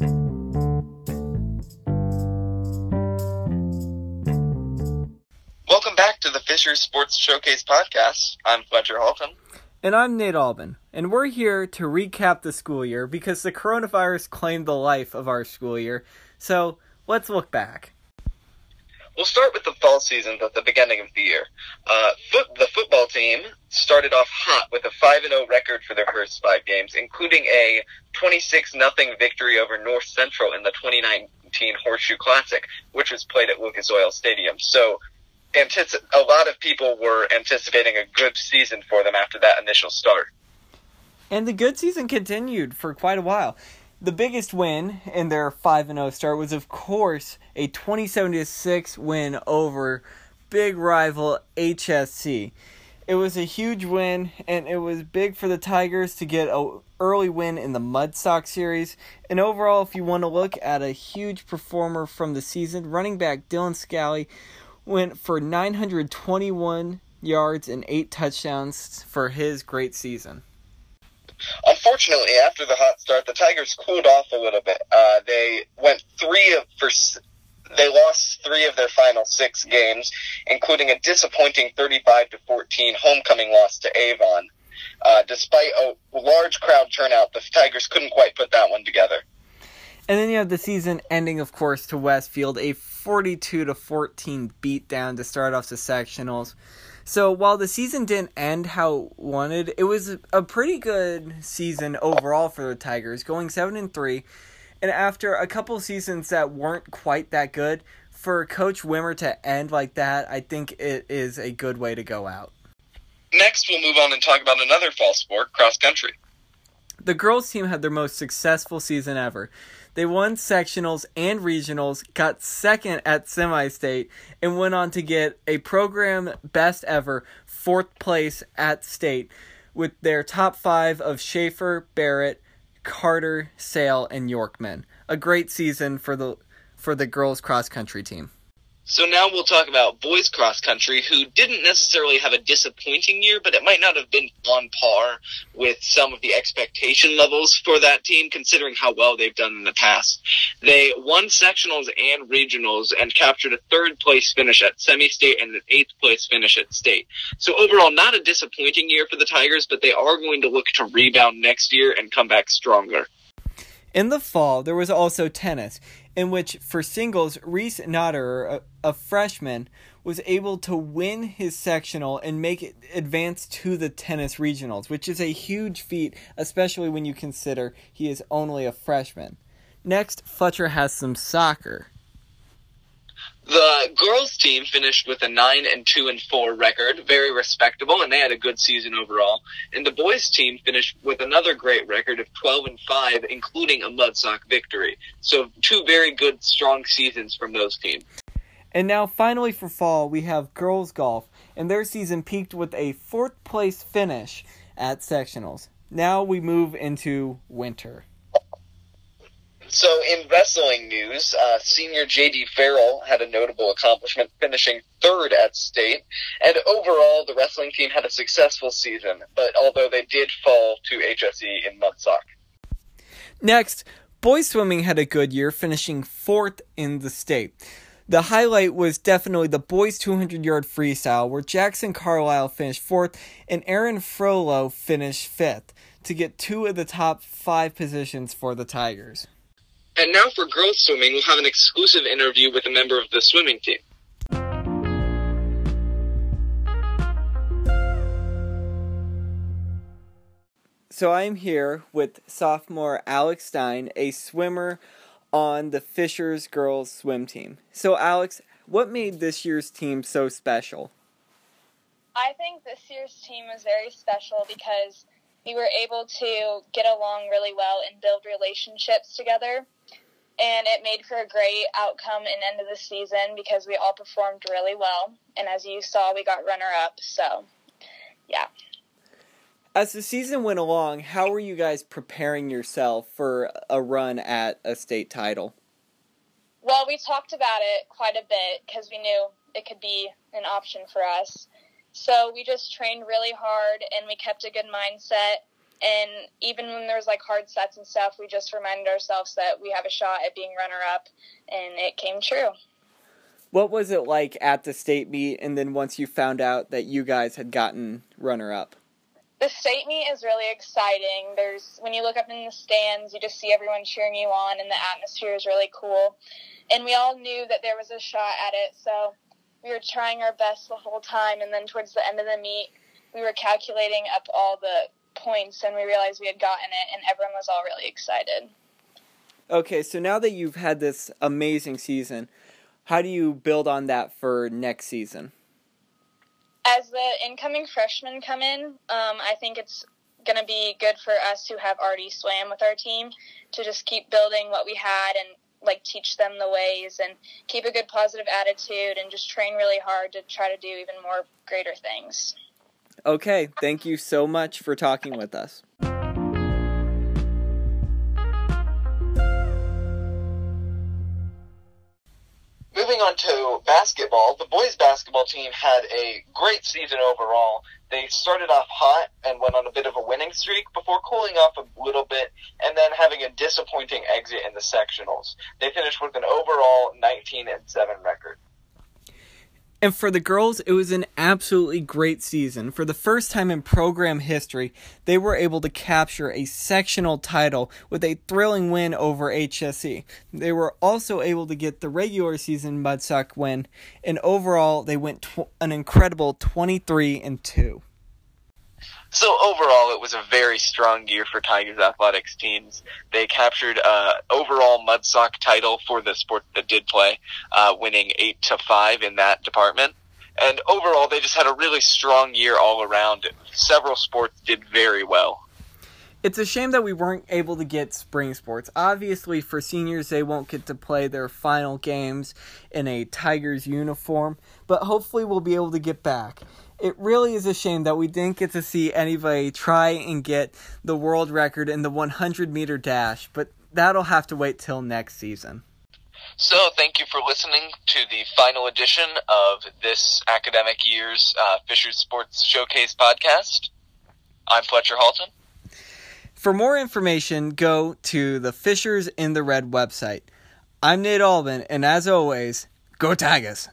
Welcome back to the Fishers Sports Showcase podcast. I'm Fletcher Halton. And I'm Nate Albin, and we're here to recap the school year because the coronavirus claimed the life of our school year. So let's look back. We'll start with the fall season at the beginning of the year. Uh, foot, the football team started off hot with a 5 0 record for their first five games, including a 26 0 victory over North Central in the 2019 Horseshoe Classic, which was played at Lucas Oil Stadium. So antici- a lot of people were anticipating a good season for them after that initial start. And the good season continued for quite a while. The biggest win in their 5 0 start was, of course, a 27 6 win over big rival HSE. It was a huge win, and it was big for the Tigers to get a early win in the Mudsock series. And overall, if you want to look at a huge performer from the season, running back Dylan Scally went for 921 yards and eight touchdowns for his great season. Unfortunately, after the hot start, the Tigers cooled off a little bit. Uh, they went three of for they lost three of their final six games, including a disappointing 35 to 14 homecoming loss to Avon. Uh, despite a large crowd turnout, the Tigers couldn't quite put that one together. And then you have the season ending, of course, to Westfield, a 42 to 14 beatdown to start off the sectionals. So while the season didn't end how wanted, it was a pretty good season overall for the Tigers, going seven and three. And after a couple seasons that weren't quite that good, for Coach Wimmer to end like that, I think it is a good way to go out. Next, we'll move on and talk about another fall sport, cross country. The girls' team had their most successful season ever. They won sectionals and regionals, got second at semi state, and went on to get a program best ever, fourth place at state, with their top five of Schaefer, Barrett, Carter, Sale, and Yorkman. A great season for the for the girls cross country team. So now we'll talk about boys cross country, who didn't necessarily have a disappointing year, but it might not have been on par with some of the expectation levels for that team, considering how well they've done in the past. They won sectionals and regionals and captured a third place finish at semi-state and an eighth place finish at state. So overall, not a disappointing year for the Tigers, but they are going to look to rebound next year and come back stronger. In the fall, there was also tennis, in which for singles, Reese Nader, a, a, freshman, was able to win his sectional and make it advance to the tennis regionals, which is a huge feat, especially when you consider he is only a freshman. Next, Fletcher has some soccer. The girls team finished with a 9 and 2 and 4 record, very respectable, and they had a good season overall. And the boys team finished with another great record of 12 and 5, including a Mudsock victory. So two very good, strong seasons from those teams. And now, finally, for fall, we have girls golf, and their season peaked with a fourth place finish at sectionals. Now we move into winter. So, in wrestling news, uh, senior JD Farrell had a notable accomplishment, finishing third at state. And overall, the wrestling team had a successful season, but although they did fall to HSE in Mudsock. Next, boys swimming had a good year, finishing fourth in the state. The highlight was definitely the boys 200 yard freestyle, where Jackson Carlisle finished fourth and Aaron Frollo finished fifth to get two of the top five positions for the Tigers. And now for girls swimming, we'll have an exclusive interview with a member of the swimming team. So I'm here with sophomore Alex Stein, a swimmer on the Fishers girls swim team. So Alex, what made this year's team so special? I think this year's team was very special because we were able to get along really well and build relationships together and it made for a great outcome and end of the season because we all performed really well. And as you saw, we got runner up. So, yeah. As the season went along, how were you guys preparing yourself for a run at a state title? Well, we talked about it quite a bit because we knew it could be an option for us. So we just trained really hard and we kept a good mindset And even when there was like hard sets and stuff, we just reminded ourselves that we have a shot at being runner up, and it came true. What was it like at the state meet, and then once you found out that you guys had gotten runner up? The state meet is really exciting. There's when you look up in the stands, you just see everyone cheering you on, and the atmosphere is really cool. And we all knew that there was a shot at it, so we were trying our best the whole time. And then towards the end of the meet, we were calculating up all the points, and we realized we had gotten it, and everyone was all really excited. Okay, so now that you've had this amazing season, how do you build on that for next season? As the incoming freshmen come in, um, I think it's going to be good for us who have already swam with our team to just keep building what we had and like teach them the ways and keep a good positive attitude and just train really hard to try to do even more greater things. Okay, thank you so much for talking with us. To basketball, the boys basketball team had a great season overall. They started off hot and went on a bit of a winning streak before cooling off a little bit and then having a disappointing exit in the sectionals. They finished with an overall 19 and 7 record. And for the girls, it was an absolutely great season. For the first time in program history, they were able to capture a sectional title with a thrilling win over HSE. They were also able to get the regular season Mudsock win, and overall, they went tw- an incredible 23 and 2. So overall, it was a very strong year for Tigers athletics teams. They captured uh, overall Mudsock title for the sport that did play, uh, winning eight to five in that department. And overall, they just had a really strong year all around. Several sports did very well. It's a shame that we weren't able to get spring sports. Obviously, for seniors, they won't get to play their final games in a Tigers uniform, but hopefully, we'll be able to get back it really is a shame that we didn't get to see anybody try and get the world record in the 100 meter dash, but that'll have to wait till next season. So, thank you for listening to the final edition of this academic year's uh, Fishers Sports Showcase podcast. I'm Fletcher Halton. For more information, go to the Fishers in the Red website. I'm Nate Albin, and as always, go Tigers!